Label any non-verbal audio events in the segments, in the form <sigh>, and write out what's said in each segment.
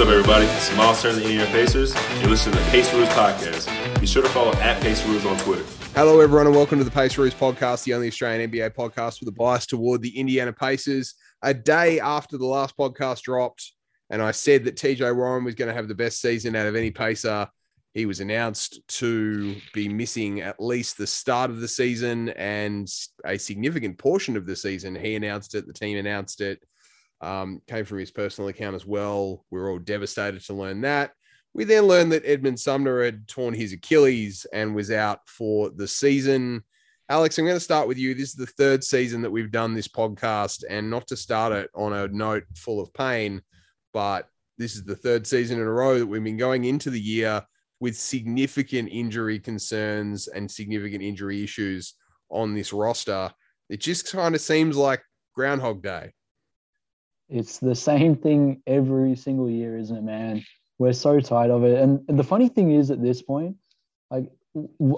What's up, everybody? It's Miles Turner, the Indiana Pacers. You're listening to the Pace Rules Podcast. Be sure to follow at Pace Rules on Twitter. Hello, everyone, and welcome to the Pace Rules Podcast, the only Australian NBA podcast with a bias toward the Indiana Pacers. A day after the last podcast dropped, and I said that TJ Warren was going to have the best season out of any Pacer. He was announced to be missing at least the start of the season and a significant portion of the season. He announced it, the team announced it, um, came from his personal account as well. We were all devastated to learn that. We then learned that Edmond Sumner had torn his Achilles and was out for the season. Alex, I'm going to start with you. This is the third season that we've done this podcast, and not to start it on a note full of pain, but this is the third season in a row that we've been going into the year with significant injury concerns and significant injury issues on this roster. It just kind of seems like Groundhog Day. It's the same thing every single year, isn't it, man? We're so tired of it. And the funny thing is, at this point, like,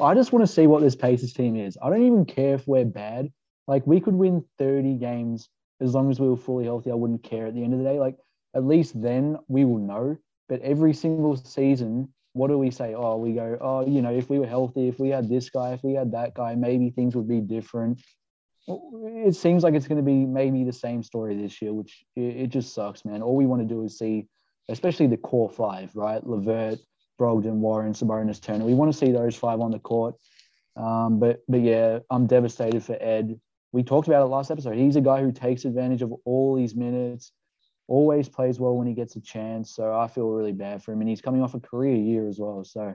I just want to see what this Pacers team is. I don't even care if we're bad. Like, we could win 30 games as long as we were fully healthy. I wouldn't care at the end of the day. Like, at least then we will know. But every single season, what do we say? Oh, we go, oh, you know, if we were healthy, if we had this guy, if we had that guy, maybe things would be different. It seems like it's going to be maybe the same story this year, which it, just sucks, man. All we want to do is see, especially the core five, right? Levert, Brogdon, Warren, Sabonis, Turner. We want to see those five on the court. Um, but but yeah, I'm devastated for Ed. We talked about it last episode. He's a guy who takes advantage of all these minutes always plays well when he gets a chance. So I feel really bad for him, and he's coming off a career year as well. So,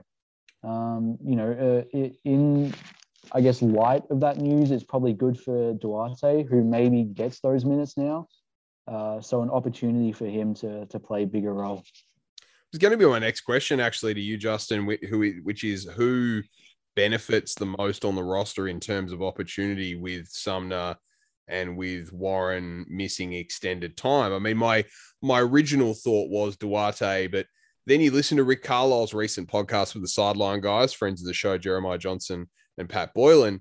um, you know, uh, in I guess light of that news, it's probably good for Duarte, who maybe gets those minutes now. Uh, so an opportunity for him to to play a bigger role. It's going to be my next question, actually, to you, Justin, who which is who benefits the most on the roster in terms of opportunity with Sumner and with Warren missing extended time. I mean, my my original thought was Duarte, but then you listen to Rick Carlisle's recent podcast with the sideline guys, friends of the show, Jeremiah Johnson and Pat Boylan.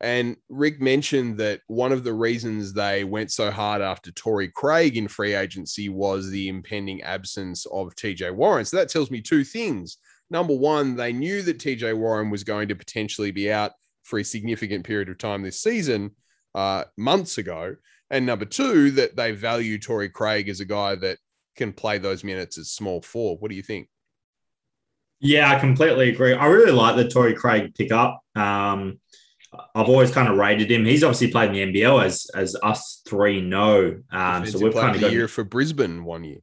And Rick mentioned that one of the reasons they went so hard after Torrey Craig in free agency was the impending absence of TJ Warren. So that tells me two things. Number one, they knew that TJ Warren was going to potentially be out for a significant period of time this season uh, months ago. And number two, that they value Torrey Craig as a guy that can play those minutes as small forward. What do you think? Yeah, I completely agree. I really like the Torrey Craig pickup. Um, I've always kind of rated him. He's obviously played in the NBL as as us three know. Um, so we've kind of got a year for Brisbane one year.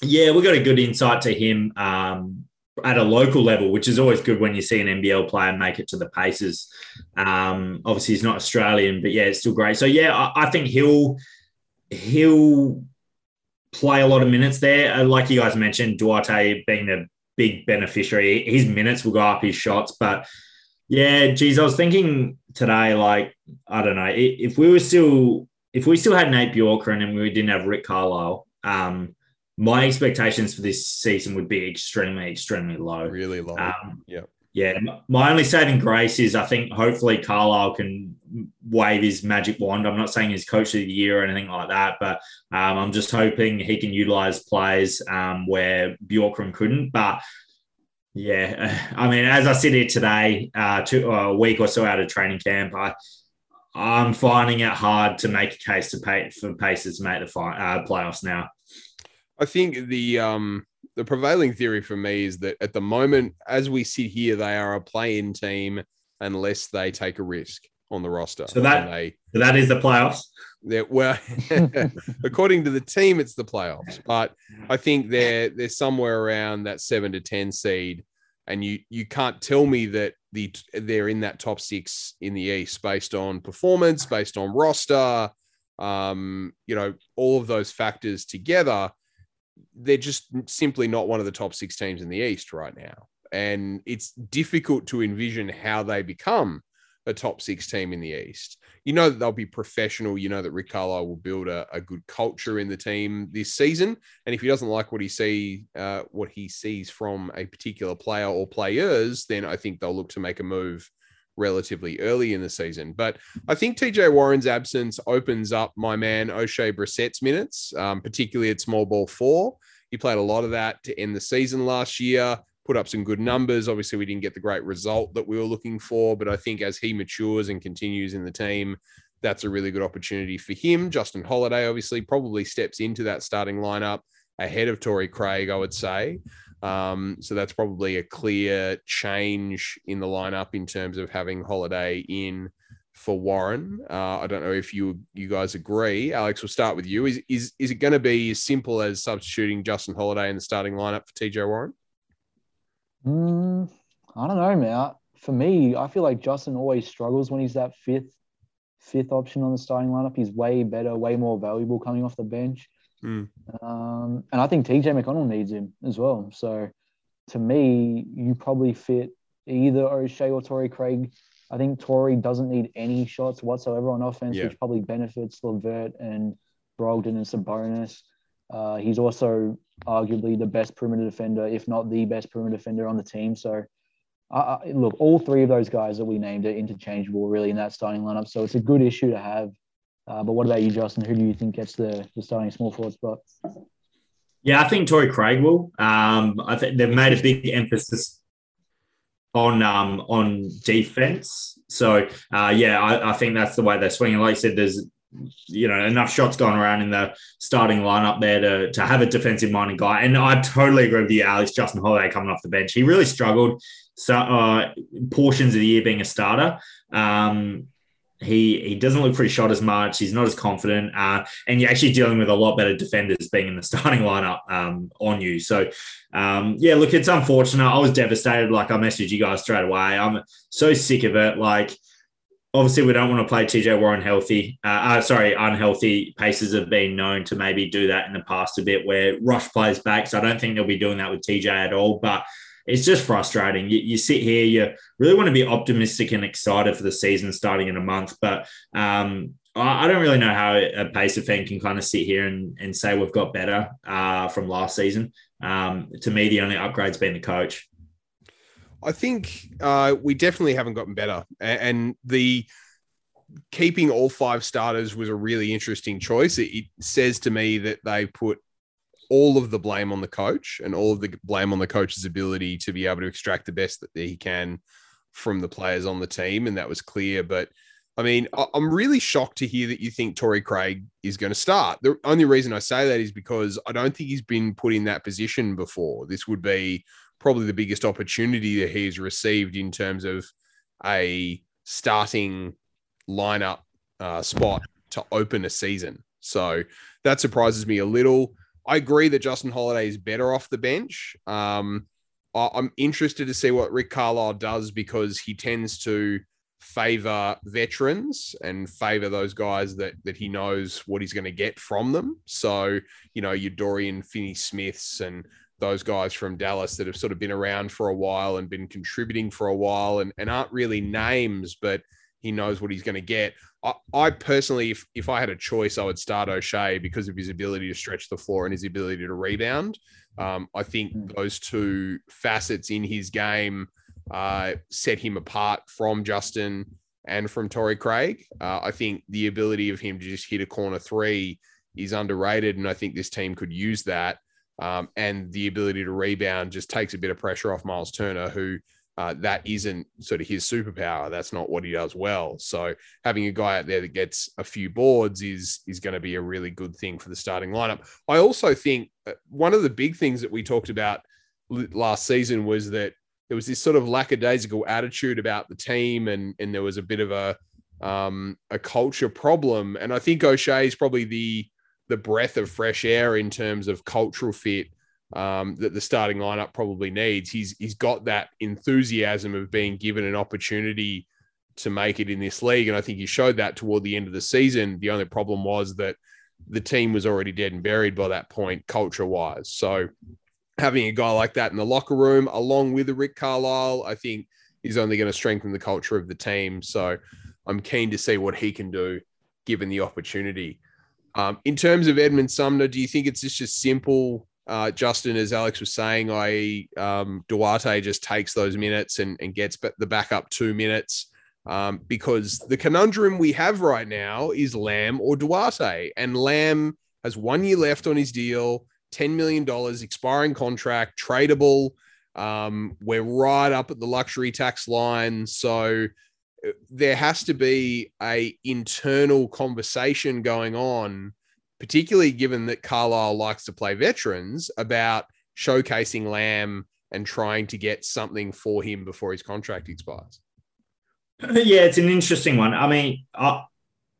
Yeah, we got a good insight to him. Um, at a local level, which is always good when you see an NBL player make it to the paces. Um, obviously, he's not Australian, but yeah, it's still great. So yeah, I, I, think he'll he'll play a lot of minutes there. Uh, like you guys mentioned, Duarte being the big beneficiary, his minutes will go up, his shots. But yeah, geez, I was thinking today, like I don't know, if we were still if we still had Nate Bjorkgren and we didn't have Rick Carlisle. Um, my expectations for this season would be extremely, extremely low. Really low. Um, yeah. Yeah. My only saving grace is I think hopefully Carlisle can wave his magic wand. I'm not saying he's coach of the year or anything like that, but um, I'm just hoping he can utilize plays um, where Bjorkgren couldn't. But yeah, <laughs> I mean, as I sit here today, uh, two, uh, a week or so out of training camp, I, I'm finding it hard to make a case to pay for Pacers to make the fi- uh, playoffs now. I think the um the prevailing theory for me is that at the moment, as we sit here, they are a play-in team unless they take a risk on the roster. So that they, so that is the playoffs. Well, <laughs> according to the team, it's the playoffs. But I think they're they're somewhere around that seven to ten seed, and you you can't tell me that the they're in that top six in the East based on performance, based on roster, um, you know, all of those factors together they're just simply not one of the top six teams in the East right now. And it's difficult to envision how they become a top six team in the East. You know that they'll be professional. You know that Rick Carlisle will build a, a good culture in the team this season. And if he doesn't like what he see, uh, what he sees from a particular player or players, then I think they'll look to make a move relatively early in the season. But I think TJ Warren's absence opens up my man O'Shea Brissett's minutes, um, particularly at small ball four. He played a lot of that to end the season last year, put up some good numbers. Obviously, we didn't get the great result that we were looking for, but I think as he matures and continues in the team, that's a really good opportunity for him. Justin Holiday, obviously, probably steps into that starting lineup ahead of Torrey Craig, I would say. Um, so that's probably a clear change in the lineup in terms of having Holiday in for Warren. Uh, I don't know if you you guys agree. Alex, we'll start with you. Is is is it going to be as simple as substituting Justin Holiday in the starting lineup for TJ Warren? Mm, I don't know, man. For me, I feel like Justin always struggles when he's that fifth fifth option on the starting lineup. He's way better, way more valuable coming off the bench. Mm. Um, and I think TJ McConnell needs him as well. So to me, you probably fit either O'Shea or Torrey Craig. I think Torrey doesn't need any shots whatsoever on offense, Yeah. which probably benefits Levert and Brogdon and Sabonis. Uh, he's also arguably the best perimeter defender, if not the best perimeter defender on the team. So, I I- look, all three of those guys that we named are interchangeable, really, in that starting lineup. So it's a good issue to have. Uh, but what about you, Justin? Who do you think gets the, the starting small forward spot? Yeah, I think Torrey Craig will. Um, I think they've made a big emphasis on um, on defense. So uh, yeah, I, I think that's the way they're swinging. Like I said, there's you know enough shots going around in the starting lineup there to to have a defensive minded guy. And I totally agree with you, Alex. Justin Holiday coming off the bench, he really struggled. So uh, portions of the year being a starter. Um, he he doesn't look for his shot as much. He's not as confident, uh, and you're actually dealing with a lot better defenders being in the <laughs> starting lineup um, on you. So, um, yeah, look, it's unfortunate. I was devastated. Like I messaged you guys straight away. I'm so sick of it. Like, obviously, we don't want to play TJ Warren healthy. Uh, uh, sorry, unhealthy. Paces have been known to maybe do that in the past a bit, where Rush plays back. So I don't think they'll be doing that with TJ at all. But it's just frustrating. You, you sit here, you really want to be optimistic and excited for the season starting in a month, but um, I, I don't really know how a Pacer fan can kind of sit here and, and say we've got better uh, from last season. Um, to me, the only upgrade's been the coach. I think uh, we definitely haven't gotten better, and the keeping all five starters was a really interesting choice. It, it says to me that they put all of the blame on the coach and all of the blame on the coach's ability to be able to extract the best that he can from the players on the team, and that was clear. But I mean, I'm really shocked to hear that you think Torrey Craig is going to start. The only reason I say that is because I don't think he's been put in that position before. This would be probably the biggest opportunity that he's received in terms of a starting lineup uh, spot to open a season. So that surprises me a little. I agree that Justin Holiday is better off the bench. Um, I- I'm interested to see what Rick Carlisle does because he tends to favor veterans and favor those guys that that he knows what he's going to get from them. So, you know, your Dorian Finney Smiths and those guys from Dallas that have sort of been around for a while and been contributing for a while and, and aren't really names, but he knows what he's going to get. I, I personally, if, if I had a choice, I would start O'Shea because of his ability to stretch the floor and his ability to rebound. Um, I think those two facets in his game uh, set him apart from Justin and from Torrey Craig. Uh, I think the ability of him to just hit a corner three is underrated, and I think this team could use that. Um, and the ability to rebound just takes a bit of pressure off Miles Turner, who uh, that isn't sort of his superpower. That's not what he does well. So having a guy out there that gets a few boards is is going to be a really good thing for the starting lineup. I also think uh, one of the big things that we talked about last season was that there was this sort of lackadaisical attitude about the team, and and there was a bit of a um, a culture problem. And I think O'Shea is probably the the breath of fresh air in terms of cultural fit um, that the starting lineup probably needs. He's he's got that enthusiasm of being given an opportunity to make it in this league, and I think he showed that toward the end of the season. The only problem was that the team was already dead and buried by that point, culture wise. So having a guy like that in the locker room, along with a Rick Carlisle, I think is only going to strengthen the culture of the team. So I'm keen to see what he can do given the opportunity. Um, in terms of Edmond Sumner, do you think it's just as simple, uh, Justin, as Alex was saying? I um, Duarte just takes those minutes and, and gets the backup two minutes um, because the conundrum we have right now is Lamb or Duarte, and Lamb has one year left on his deal. $10 million, expiring contract, tradable. Um, we're right up at the luxury tax line. So uh, there has to be a internal conversation going on, particularly given that Carlisle likes to play veterans about showcasing Lamb and trying to get something for him before his contract expires. <clears throat> Yeah, it's an interesting one. I mean,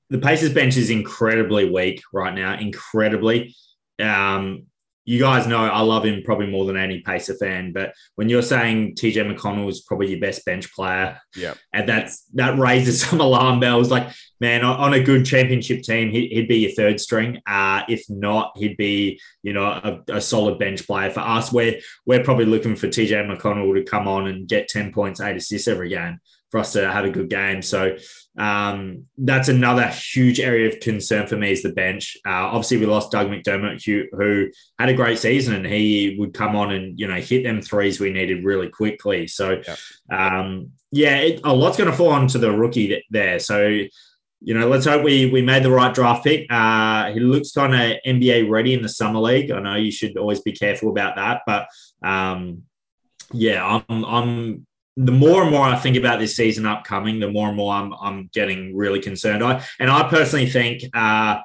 the Pacers bench is incredibly weak right now, incredibly. Um, you guys know I love him probably more than any Pacer fan, but when you're saying TJ McConnell is probably your best bench player, yeah, and that's that raises <laughs> some alarm bells. Like, man, on a good championship team, he'd be your third string. Uh, if not, he'd be you know a, a, solid bench player for us. We're we're probably looking for TJ McConnell to come on and get ten points, eight assists every game for us to have a good game. So um, that's another huge area of concern for me is the bench. Uh, obviously, we lost Doug McDermott, who, who, had a great season, and he would come on and you know hit them threes we needed really quickly. So, yeah, um, yeah it, a lot's going to fall onto the rookie there. So, you know, let's hope we we made the right draft pick. Uh, he looks kind of NBA ready in the summer league. I know you should always be careful about that, but um, yeah, I'm I'm the more and more I think about this season upcoming, the more and more I'm I'm getting really concerned. I and I personally think uh,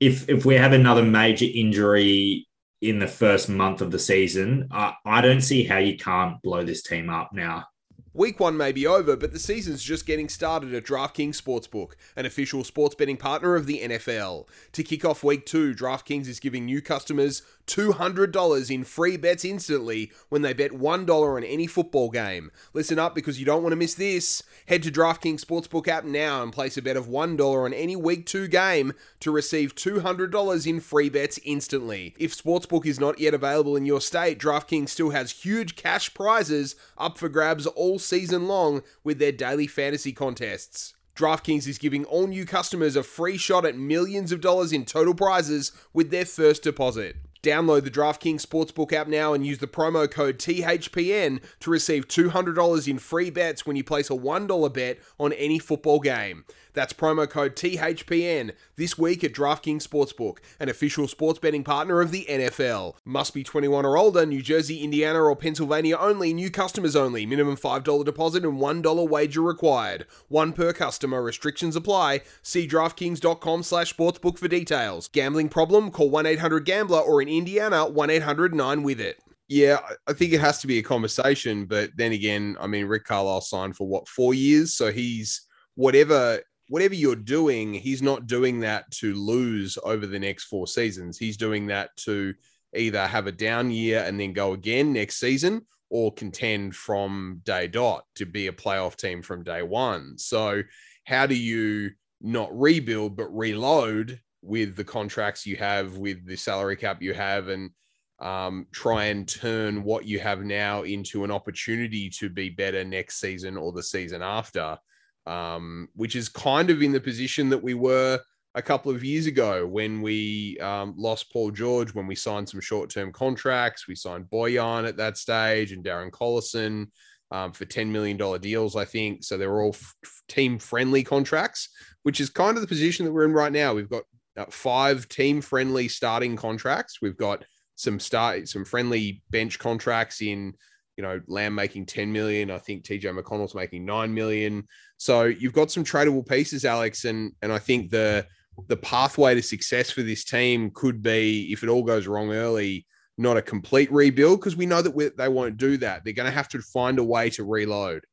if if we have another major injury in the first month of the season, uh, I don't see how you can't blow this team up now. Week one may be over, but the season's just getting started at DraftKings Sportsbook, an official sports betting partner of the NFL. To kick off week two, DraftKings is giving new customers $200 in free bets instantly when they bet $1 on any football game. Listen up because you don't want to miss this. Head to DraftKings Sportsbook app now and place a bet of $1 on any week 2 game to receive $200 in free bets instantly. If Sportsbook is not yet available in your state, DraftKings still has huge cash prizes up for grabs all season long with their daily fantasy contests. DraftKings is giving all new customers a free shot at millions of dollars in total prizes with their first deposit. Download the DraftKings Sportsbook app now and use the promo code THPN to receive $200 in free bets when you place a $1 bet on any football game. That's promo code THPN this week at DraftKings Sportsbook, an official sports betting partner of the NFL. Must be 21 or older, New Jersey, Indiana, or Pennsylvania only, new customers only. Minimum $5 deposit and $1 wager required. One per customer. Restrictions apply. See DraftKings.com slash sportsbook for details. Gambling problem? Call 1-800-GAMBLER or in Indiana, 1-800-9-WITH-IT. Yeah, I think it has to be a conversation, but then again, I mean, Rick Carlisle signed for what, four years? So he's whatever whatever you're doing, he's not doing that to lose over the next four seasons. He's doing that to either have a down year and then go again next season or contend from day dot to be a playoff team from day one. So, how do you not rebuild but reload with the contracts you have, with the salary cap you have, and um, try and turn what you have now into an opportunity to be better next season or the season after? Um, which is kind of in the position that we were a couple of years ago when we um, lost Paul George, when we signed some short term contracts. We signed Bojan at that stage and Darren Collison um, for $10 million deals, I think. So they were all f- team friendly contracts, which is kind of the position that we're in right now. We've got uh, five team friendly starting contracts. We've got some start some friendly bench contracts in you know, Lamb making 10 million. I think TJ McConnell's making 9 million. So you've got some tradable pieces, Alex. And and I think the the pathway to success for this team could be, if it all goes wrong early, not a complete rebuild because we know that they won't do that. They're going to have to find a way to reload.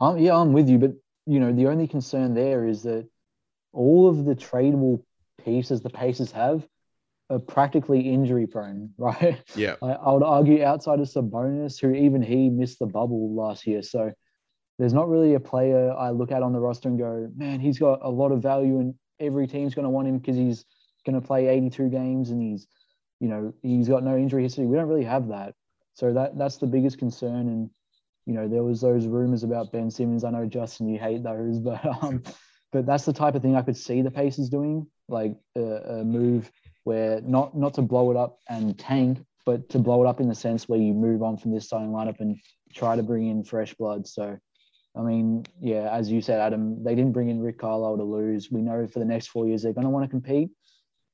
Um, yeah, I'm with you, but you know the only concern there is that all of the tradable pieces the Pacers have practically injury prone, <laughs> right? Yeah. I, I, would argue outside of Sabonis, who even he missed the bubble last year. So there's not really a player I look at on the roster and go, man, he's got a lot of value and every team's going to want him because he's going to play 82 games and he's, you know, he's got no injury history. We don't really have that. So that that's the biggest concern. And, you know, there was those rumors about Ben Simmons. I know Justin, you hate those, <laughs> but um, but that's the type of thing I could see the Pacers doing, like a, a move where not not to blow it up and tank, but to blow it up in the sense where you move on from this starting lineup and try to bring in fresh blood. So, I mean, yeah, as you said, Adam, they didn't bring in Rick Carlisle to lose. We know for the next four years they're going to want to compete.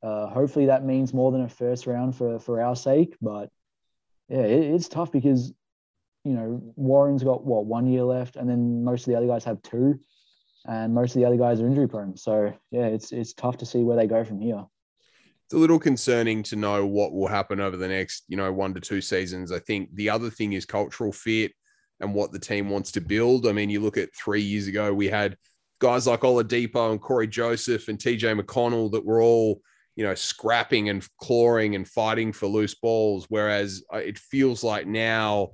Uh, hopefully that means more than a first round for for our sake. But yeah, it, it's tough because you know Warren's got what one year left, and then most of the other guys have two, and most of the other guys are injury prone. So yeah, it's it's tough to see where they go from here. It's a little concerning to know what will happen over the next, you know, one to two seasons. I think the other thing is cultural fit and what the team wants to build. I mean, you look at three years ago, we had guys like Oladipo and Cory Joseph and TJ McConnell that were all, you know, scrapping and clawing and fighting for loose balls. Whereas uh, it feels like now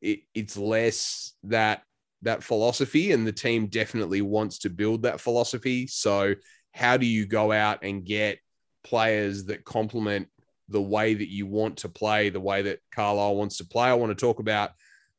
it, it's less that that philosophy, and the team definitely wants to build that philosophy. So, how do you go out and get players that complement the way that you want to play, the way that Carlisle wants to play? I want to talk about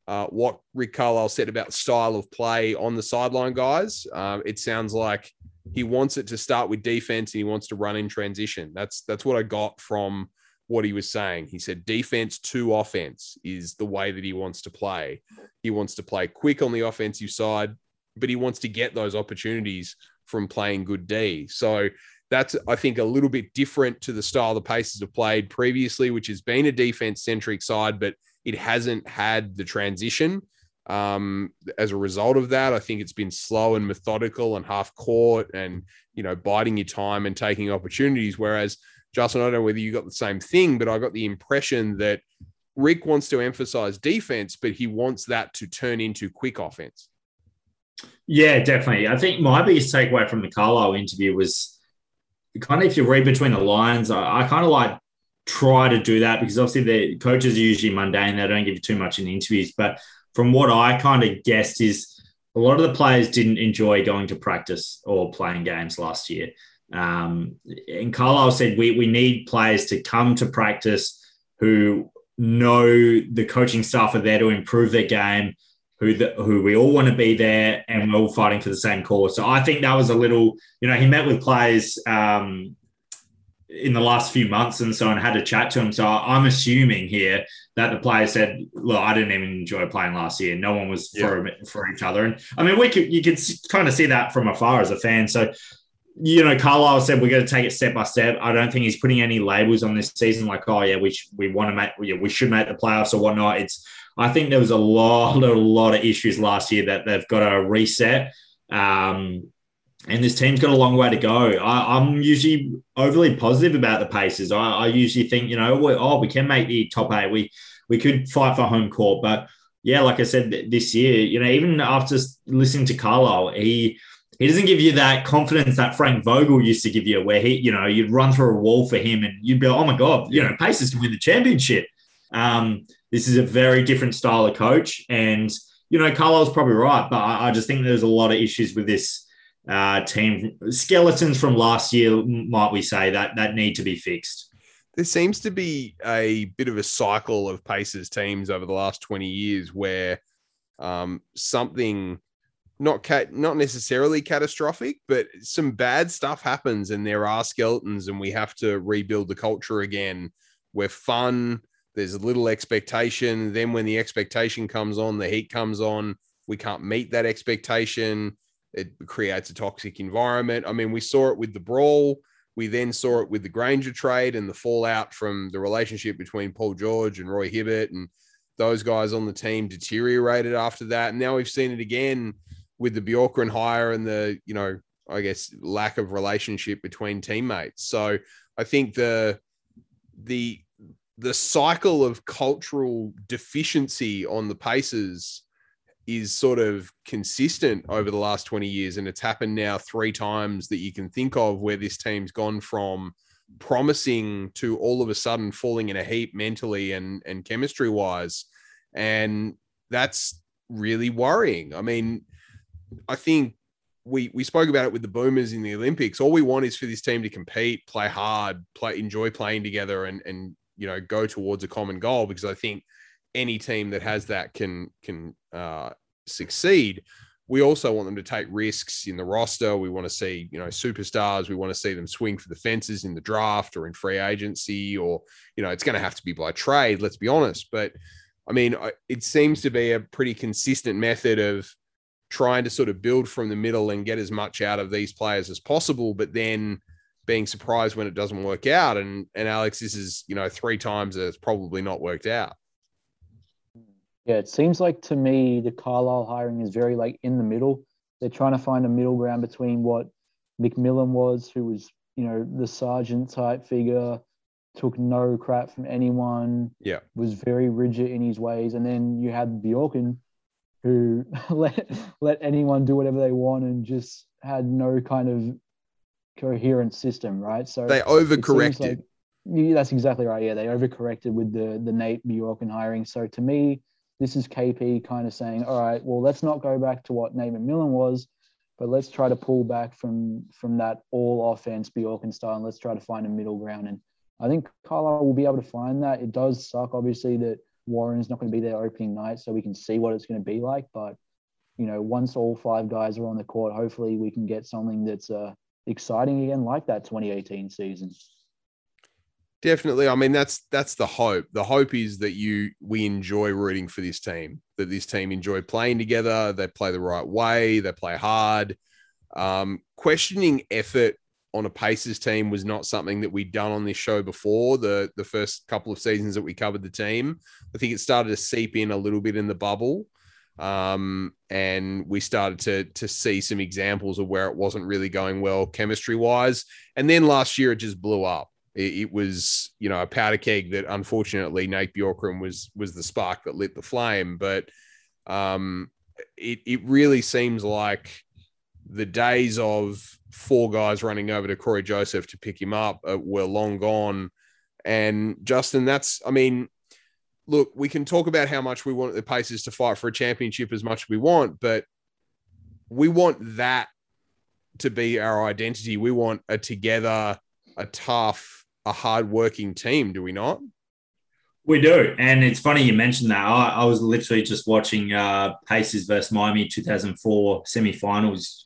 uh, what Rick Carlisle said about style of play on the sideline, guys. Um, it sounds like he wants it to start with defense and he wants to run in transition. That's that's what I got from what he was saying. He said defense to offense is the way that he wants to play. He wants to play quick on the offensive side, but he wants to get those opportunities from playing good D. So that's I think a little bit different to the style the Pacers have played previously, which has been a defense centric side, but it hasn't had the transition. Um, as a result of that, I think it's been slow and methodical and half court and, you know, biding your time and taking opportunities. Whereas, Justin, I don't know whether you got the same thing, but I got the impression that Rick wants to emphasize defense, but he wants that to turn into quick offense. Yeah, definitely. I think my biggest takeaway from the Carlisle interview was kind of if you read between the lines, I, I kind of like try to do that because obviously the coaches are usually mundane. They don't give you too much in interviews. But from what I kind of guessed is a lot of the players didn't enjoy going to practice or playing games last year. Um, and Carlisle said we, we need players to come to practice who know the coaching staff are there to improve their game, who the, who we all want to be there, and we're all fighting for the same cause. So I think that was a little, you know, he met with players um, in the last few months and so on had a chat to him. So I'm assuming here that the player said, "Look, I didn't even enjoy playing last year. No one was yeah. for for each other." And I mean, we could you could kind of see that from afar as a fan. So you know, Carlisle said we're going to take it step by step. I don't think he's putting any labels on this season, like, oh yeah, we sh- we want to make, yeah, we should make the playoffs or whatnot. It's, I think there was a lot, a lot of issues last year that they've got to reset. Um, and this team's got a long way to go. I, am usually overly positive about the Pacers. I, I usually think, you know, we, oh, we can make the top eight. We we could fight for home court, but yeah, like I said this year, you know, even after listening to Carlisle, he he doesn't give you that confidence that Frank Vogel used to give you, where he, you know, you'd run through a wall for him and you'd be like, oh my god, you know, Pacers can win the championship. Um, this is a very different style of coach, and you know, Carlisle's probably right, but I, I just think there's a lot of issues with this uh, team skeletons from last year, might we say that that need to be fixed. There seems to be a bit of a cycle of Pacers teams over the last 20 years where um, something not cat not necessarily catastrophic, but some bad stuff happens and there are skeletons and we have to rebuild the culture again. We're fun. There's a little expectation. Then when the expectation comes on, the heat comes on. We can't meet that expectation it creates a toxic environment. I mean, we saw it with the brawl. We then saw it with the Granger trade and the fallout from the relationship between Paul George and Roy Hibbert and those guys on the team deteriorated after that. And now we've seen it again with the Bjorkgren hire and the, you know, I guess lack of relationship between teammates. So I think the the the cycle of cultural deficiency on the Pacers is sort of consistent over the last 20 years. And it's happened now three times that you can think of where this team's gone from promising to all of a sudden falling in a heap mentally and, and chemistry wise. And that's really worrying. I mean, I think we we spoke about it with the boomers in the Olympics. All we want is for this team to compete, play hard, play enjoy playing together and and you know go towards a common goal because I think any team that has that can can uh, succeed. We also want them to take risks in the roster. We want to see, you know, superstars. We want to see them swing for the fences in the draft or in free agency, or you know, it's going to have to be by trade. Let's be honest. But I mean, it seems to be a pretty consistent method of trying to sort of build from the middle and get as much out of these players as possible. But then being surprised when it doesn't work out. And and Alex, this is you know three times that it's probably not worked out. Yeah, it seems like to me the Carlisle hiring is very like in the middle. They're trying to find a middle ground between what McMillan was, who was you know the sergeant type figure, took no crap from anyone. Yeah, was very rigid in his ways, and then you had Bjorkgren, who <laughs> let let anyone do whatever they want and just had no kind of coherent system, right? So they overcorrected. Like, yeah, that's exactly right. Yeah, they overcorrected with the the Nate Bjorkgren hiring. So to me, this is KP kind of saying, all right, well, let's not go back to what Nate McMillan was, but let's try to pull back from from that all offense Bjorkgren style, and let's try to find a middle ground. And I think Carlisle will be able to find that. It does suck, obviously, that Warren's not going to be there opening night, so we can see what it's going to be like. But you know, once all five guys are on the court, hopefully we can get something that's uh, exciting again, like that 2018 season. Definitely. I mean, that's that's the hope. The hope is that you we enjoy rooting for this team. That this team enjoy playing together. They play the right way. They play hard. Um, questioning effort on a Pacers team was not something that we'd done on this show before. The the first couple of seasons that we covered the team, I think it started to seep in a little bit in the bubble, um, and we started to to see some examples of where it wasn't really going well chemistry wise. And then last year it just blew up it, it, was you know a powder keg that unfortunately Nate Bjorkgren was was the spark that lit the flame. But um, it it really seems like the days of four guys running over to Cory Joseph to pick him up uh, were long gone. And Justin, that's I mean, look, we can talk about how much we want the Pacers to fight for a championship as much as we want, but we want that to be our identity. We want a together, a tough, a hard-working team, do we not? We do, and it's funny you mentioned that. I, I was literally just watching uh, Pacers versus Miami 2004 semifinals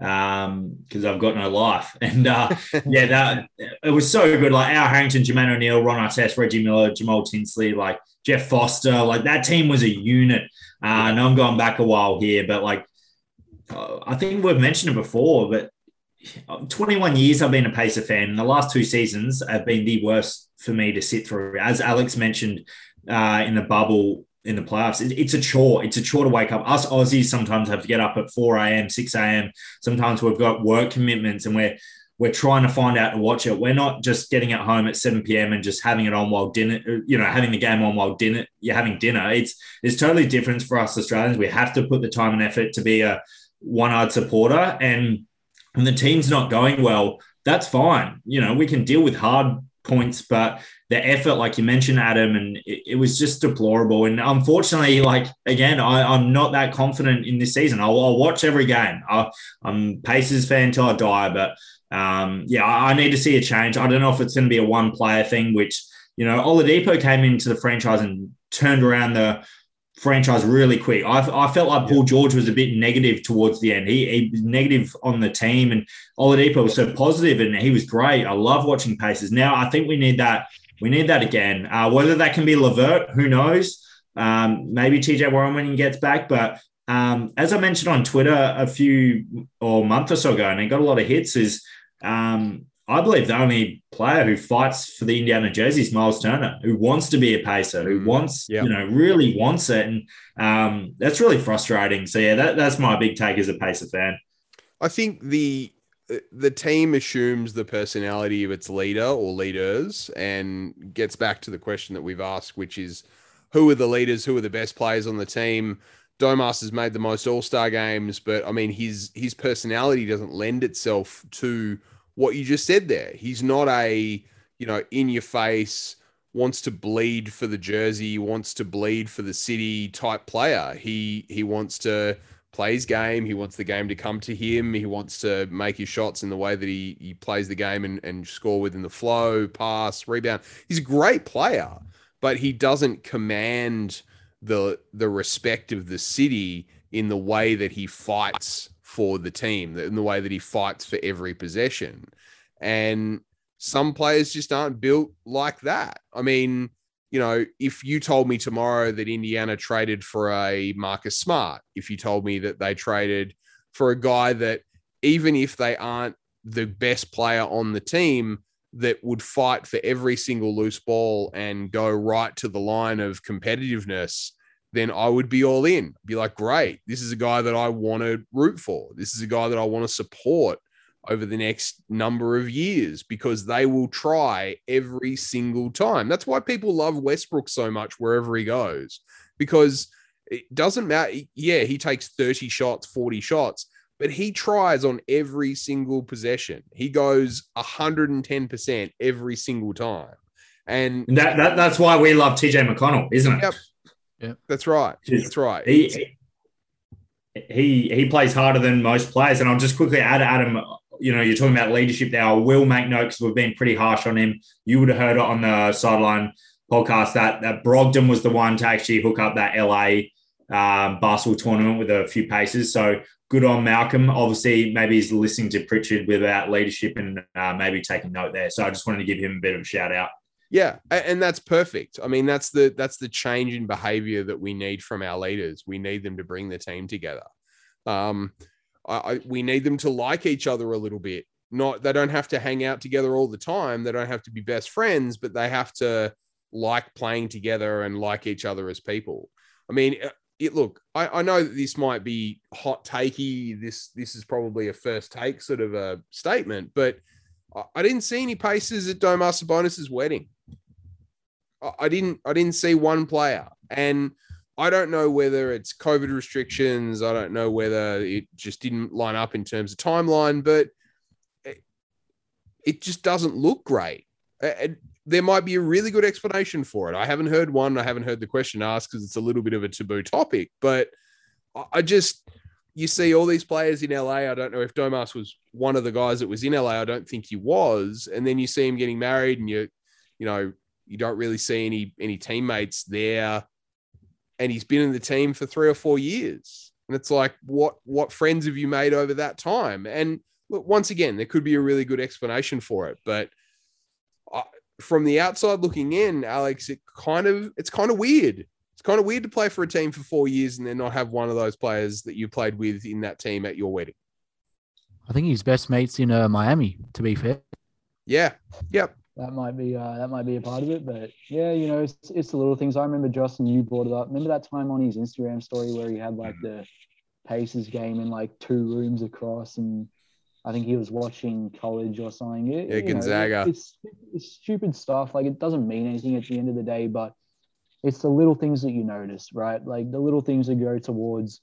because um, I've got no life, <laughs> and uh, yeah, that it was so good. Like Al Harrington, Jermaine O'Neal, Ron Artest, Reggie Miller, Jamal Tinsley, like Jeff Foster, like that team was a unit. Uh, know I'm going back a while here, but like uh, I think we've mentioned it before, but 21 years I've been a Pacer fan, and the last two seasons have been the worst for me to sit through. As Alex mentioned uh, in the bubble in the playoffs, it, it's a chore. It's a chore to wake up. Us Aussies sometimes have to get up at 4 a.m., 6 a.m. Sometimes we've got work commitments, and we're we're trying to find out to watch it. We're not just getting at home at 7 p.m. and just having it on while dinner, you know, having the game on while dinner you're having dinner. It's it's totally different for us Australians. We have to put the time and effort to be a one-eyed supporter and and the team's not going well, that's fine. You know, we can deal with hard points, but the effort, like you mentioned, Adam, and it, it was just deplorable. And unfortunately, like again, I, am not that confident in this season. I'll, I'll watch every game. I, am Pacers fan till I die, but um, yeah, I, I need to see a change. I don't know if it's going to be a one player thing, which you know, Oladipo came into the franchise and turned around the franchise really quick. I, I felt like Paul George was a bit negative towards the end. He, he was negative on the team, and Oladipo was so positive, and he was great. I love watching Pacers. Now I think we need that. We need that again. Uh, whether that can be Levert, who knows? Um, maybe TJ Warren when he gets back, but. Um, as I mentioned on Twitter a few or a month or so ago, and he got a lot of hits, is um, I believe the only player who fights for the Indiana jersey is Miles Turner, who wants to be a pacer, who mm. wants, yep. you know, really wants it. And um, that's really frustrating. So, yeah, that, that's my big take as a pacer fan. I think the the team assumes the personality of its leader or leaders and gets back to the question that we've asked, which is who are the leaders, who are the best players on the team? Domas has made the most all-star games, but I mean his his personality doesn't lend itself to what you just said there. He's not a, you know, in your face, wants to bleed for the jersey, wants to bleed for the city type player. He he wants to play his game. He wants the game to come to him. He wants to make his shots in the way that he, he plays the game and, and score within the flow, pass, rebound. He's a great player, but he doesn't command the the respect of the city in the way that he fights for the team in the way that he fights for every possession. And some players just aren't built like that. I mean, you know, if you told me tomorrow that Indiana traded for a Marcus Smart, if you told me that they traded for a guy that even if they aren't the best player on the team that would fight for every single loose ball and go right to the line of competitiveness, then I would be all in. Be like, great, this is a guy that I want to root for. This is a guy that I want to support over the next number of years because they will try every single time. That's why people love Westbrook so much wherever he goes because it doesn't matter. Yeah, he takes 30 shots, 40 shots, but he tries on every single possession. He goes 110% every single time. And that, that that's why we love TJ McConnell, isn't it? Yep. Yeah. That's right. That's right. He, he he plays harder than most players. And I'll just quickly add Adam, you know, you're talking about leadership there. I will make note because we've been pretty harsh on him. You would have heard it on the sideline podcast that that Brogdon was the one to actually hook up that LA um, basketball tournament with a few paces. So good on Malcolm. Obviously, maybe he's listening to Pritchard without leadership and uh, maybe taking note there. So I just wanted to give him a bit of a shout out. Yeah, and that's perfect. I mean, that's the that's the change in behavior that we need from our leaders. We need them to bring the team together. Um, I, I, we need them to like each other a little bit. Not they don't have to hang out together all the time. They don't have to be best friends, but they have to like playing together and like each other as people. I mean, uh, it, look, I, I know that this might be hot takey. This this is probably a first take sort of a statement, but I, I didn't see any paces at Domas Sabonis's wedding. I, I didn't I didn't see one player, and I don't know whether it's COVID restrictions. I don't know whether it just didn't line up in terms of timeline, but it, it just doesn't look great. There might be a really good explanation for it. I haven't heard one. I haven't heard the question asked because it's a little bit of a taboo topic. But I just, you see all these players in LA. I don't know if Domas was one of the guys that was in LA. I don't think he was. And then you see him getting married, and you, you know, you don't really see any any teammates there. And he's been in the team for three or four years. And it's like, what what friends have you made over that time? And look, once again, there could be a really good explanation for it, but from the outside looking in, Alex, it kind of it's kind of weird. It's kind of weird to play for a team for four years and then not have one of those players that you played with in that team at your wedding. I think his best mates in uh, Miami. To be fair. Yeah. Yep. That might be uh, that might be a part of it, but yeah, you know, it's, it's the little things. I remember Justin, you brought it up. Remember that time on his Instagram story where he had like the Pacers game in like two rooms across, and I think he was watching college or something. It, yeah, Gonzaga. Know, it's, it's stupid stuff. Like it doesn't mean anything at the end of the day, but it's the little things that you notice, right? Like the little things that go towards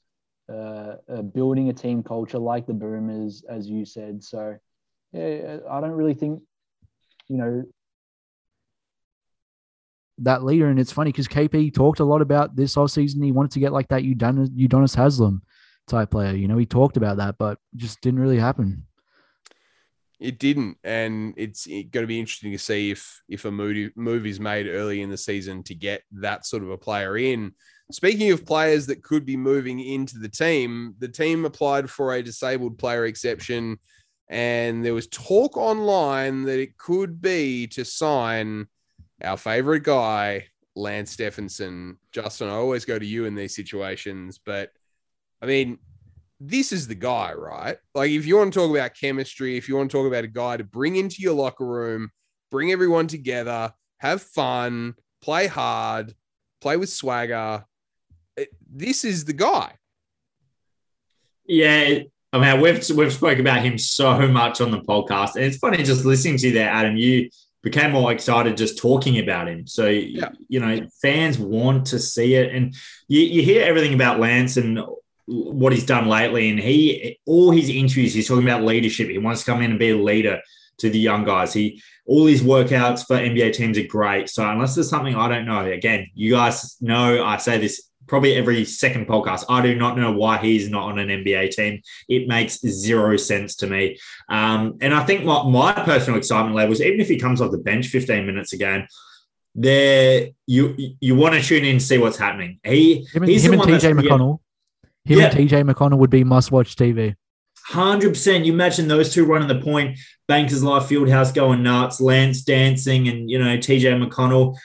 uh, uh, building a team culture, like the Boomers, as you said. So, yeah, I don't really think, you know, that leader. And it's funny because KP talked a lot about this all season. He wanted to get like that Udonis, Udonis Haslem type player. You know, he talked about that, but just didn't really happen. It didn't, and it's going to be interesting to see if if a movie move is made early in the season to get that sort of a player in. Speaking of players that could be moving into the team, the team applied for a disabled player exception, and there was talk online that it could be to sign our favorite guy, Lance Stephenson. Justin, I always go to you in these situations, but I mean, this is the guy, right? Like, if you want to talk about chemistry, if you want to talk about a guy to bring into your locker room, bring everyone together, have fun, play hard, play with swagger, this is the guy. Yeah, I mean, we've we've spoke about him so much on the podcast, and it's funny just listening to you there, Adam. You became more excited just talking about him. So yeah. you know, fans want to see it, and you, you hear everything about Lance and what he's done lately, and he all his interviews he's talking about leadership. He wants to come in and be a leader to the young guys. He all his workouts for NBA teams are great. So unless there's something I don't know, again, you guys know I say this probably every second podcast. I do not know why he's not on an NBA team. It makes zero sense to me. Um, and I think my, my personal excitement levels, even if he comes off the bench 15 minutes a game, there you you want to tune in and see what's happening. He him, he's him and TJ McConnell. Him yeah. and TJ McConnell would be must watch TV. Hundred percent. You imagine those two running the point, Bankers Life Fieldhouse going nuts, Lance dancing, and you know TJ McConnell.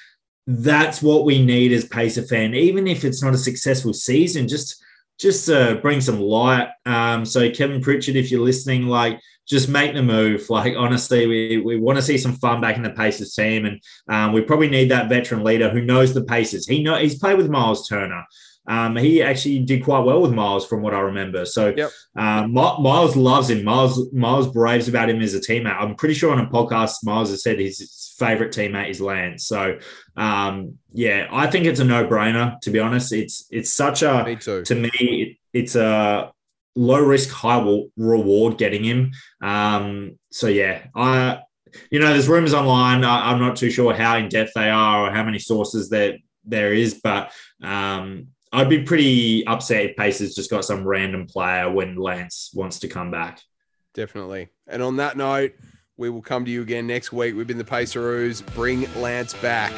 That's what we need as Pacer fan. Even if it's not a successful season, just just uh, bring some light. Um, so Kevin Pritchard, if you're listening, like just make the move. Like honestly, we we want to see some fun back in the Pacers team, and um, we probably need that veteran leader who knows the Pacers. He know he's played with Miles Turner. Um, he actually did quite well with Miles, from what I remember. So Yep. uh, Mi- Miles loves him. Miles Miles braves about him as a teammate. I'm pretty sure on a podcast, Miles has said his favorite teammate is Lance. So um, yeah, I think it's a no brainer. To be honest, it's it's such a Me to me, it, it's a low risk, high wa- reward getting him. Um, so yeah, I, you know, there's rumors online. I, I'm not too sure how in depth they are or how many sources there there is, but um, I'd be pretty upset if Pacers just got some random player when Lance wants to come back. Definitely. And on that note, we will come to you again next week. We've been the Paceroos. Bring Lance back.